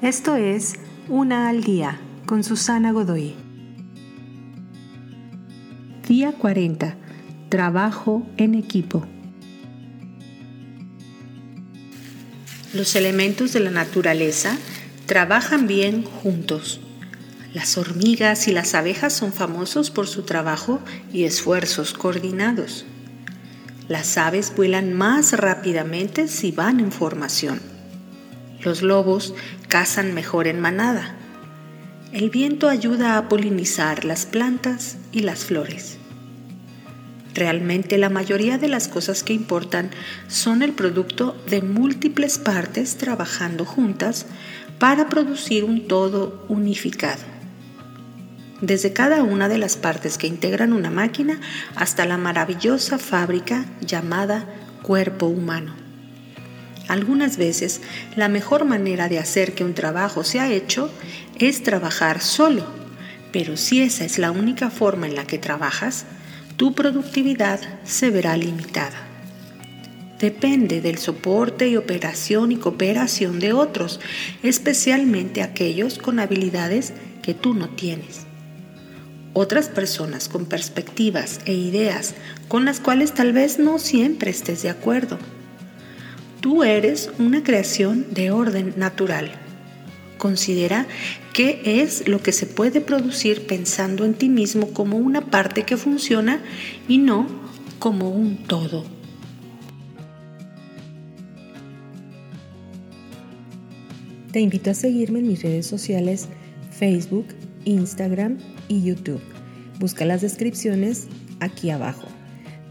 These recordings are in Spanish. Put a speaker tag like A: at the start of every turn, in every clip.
A: Esto es Una al Día con Susana Godoy. Día 40. Trabajo en equipo.
B: Los elementos de la naturaleza trabajan bien juntos. Las hormigas y las abejas son famosos por su trabajo y esfuerzos coordinados. Las aves vuelan más rápidamente si van en formación. Los lobos cazan mejor en manada. El viento ayuda a polinizar las plantas y las flores. Realmente la mayoría de las cosas que importan son el producto de múltiples partes trabajando juntas para producir un todo unificado. Desde cada una de las partes que integran una máquina hasta la maravillosa fábrica llamada cuerpo humano. Algunas veces la mejor manera de hacer que un trabajo sea hecho es trabajar solo, pero si esa es la única forma en la que trabajas, tu productividad se verá limitada. Depende del soporte y operación y cooperación de otros, especialmente aquellos con habilidades que tú no tienes. Otras personas con perspectivas e ideas con las cuales tal vez no siempre estés de acuerdo Tú eres una creación de orden natural. Considera qué es lo que se puede producir pensando en ti mismo como una parte que funciona y no como un todo.
A: Te invito a seguirme en mis redes sociales Facebook, Instagram y YouTube. Busca las descripciones aquí abajo.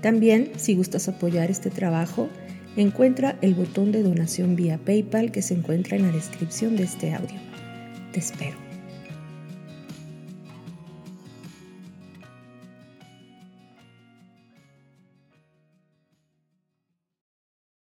A: También, si gustas apoyar este trabajo, encuentra el botón de donación vía PayPal que se encuentra en la descripción de este audio. Te espero.